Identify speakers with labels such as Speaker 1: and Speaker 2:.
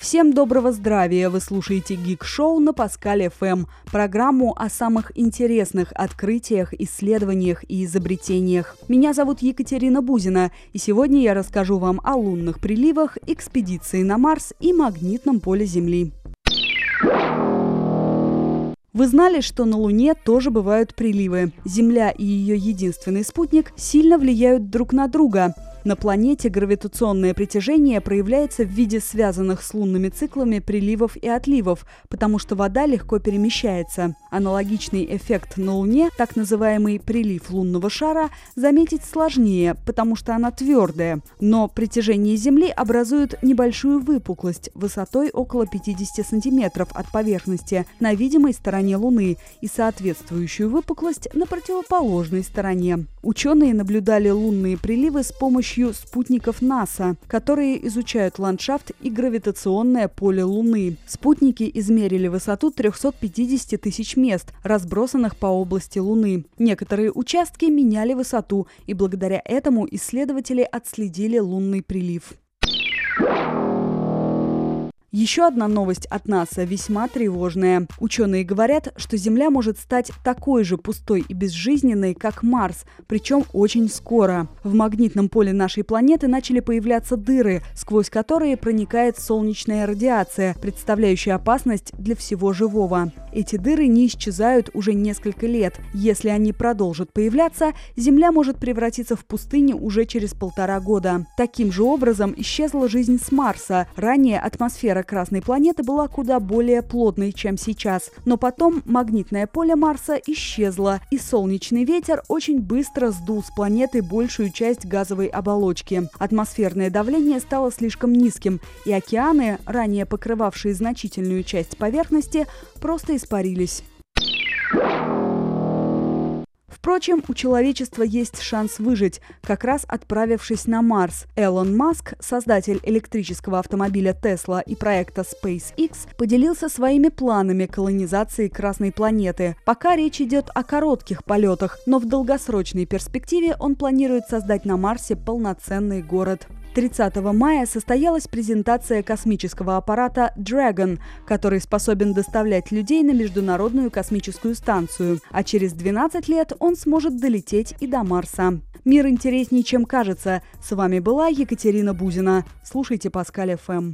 Speaker 1: Всем доброго здравия! Вы слушаете Гик Шоу на Паскале ФМ, программу о самых интересных открытиях, исследованиях и изобретениях. Меня зовут Екатерина Бузина, и сегодня я расскажу вам о лунных приливах, экспедиции на Марс и магнитном поле Земли. Вы знали, что на Луне тоже бывают приливы? Земля и ее единственный спутник сильно влияют друг на друга – на планете гравитационное притяжение проявляется в виде связанных с лунными циклами приливов и отливов, потому что вода легко перемещается. Аналогичный эффект на Луне, так называемый прилив лунного шара, заметить сложнее, потому что она твердая. Но притяжение Земли образует небольшую выпуклость высотой около 50 сантиметров от поверхности на видимой стороне Луны и соответствующую выпуклость на противоположной стороне. Ученые наблюдали лунные приливы с помощью помощью спутников НАСА, которые изучают ландшафт и гравитационное поле Луны. Спутники измерили высоту 350 тысяч мест, разбросанных по области Луны. Некоторые участки меняли высоту, и благодаря этому исследователи отследили лунный прилив. Еще одна новость от НАСА весьма тревожная. Ученые говорят, что Земля может стать такой же пустой и безжизненной, как Марс, причем очень скоро. В магнитном поле нашей планеты начали появляться дыры, сквозь которые проникает солнечная радиация, представляющая опасность для всего живого. Эти дыры не исчезают уже несколько лет. Если они продолжат появляться, Земля может превратиться в пустыню уже через полтора года. Таким же образом исчезла жизнь с Марса. Ранее атмосфера атмосфера Красной планеты была куда более плотной, чем сейчас. Но потом магнитное поле Марса исчезло, и солнечный ветер очень быстро сдул с планеты большую часть газовой оболочки. Атмосферное давление стало слишком низким, и океаны, ранее покрывавшие значительную часть поверхности, просто испарились. Впрочем, у человечества есть шанс выжить, как раз отправившись на Марс. Элон Маск, создатель электрического автомобиля Tesla и проекта SpaceX, поделился своими планами колонизации Красной планеты. Пока речь идет о коротких полетах, но в долгосрочной перспективе он планирует создать на Марсе полноценный город. 30 мая состоялась презентация космического аппарата Dragon, который способен доставлять людей на Международную космическую станцию, а через 12 лет он сможет долететь и до Марса. Мир интереснее, чем кажется. С вами была Екатерина Бузина. Слушайте Паскаль ФМ.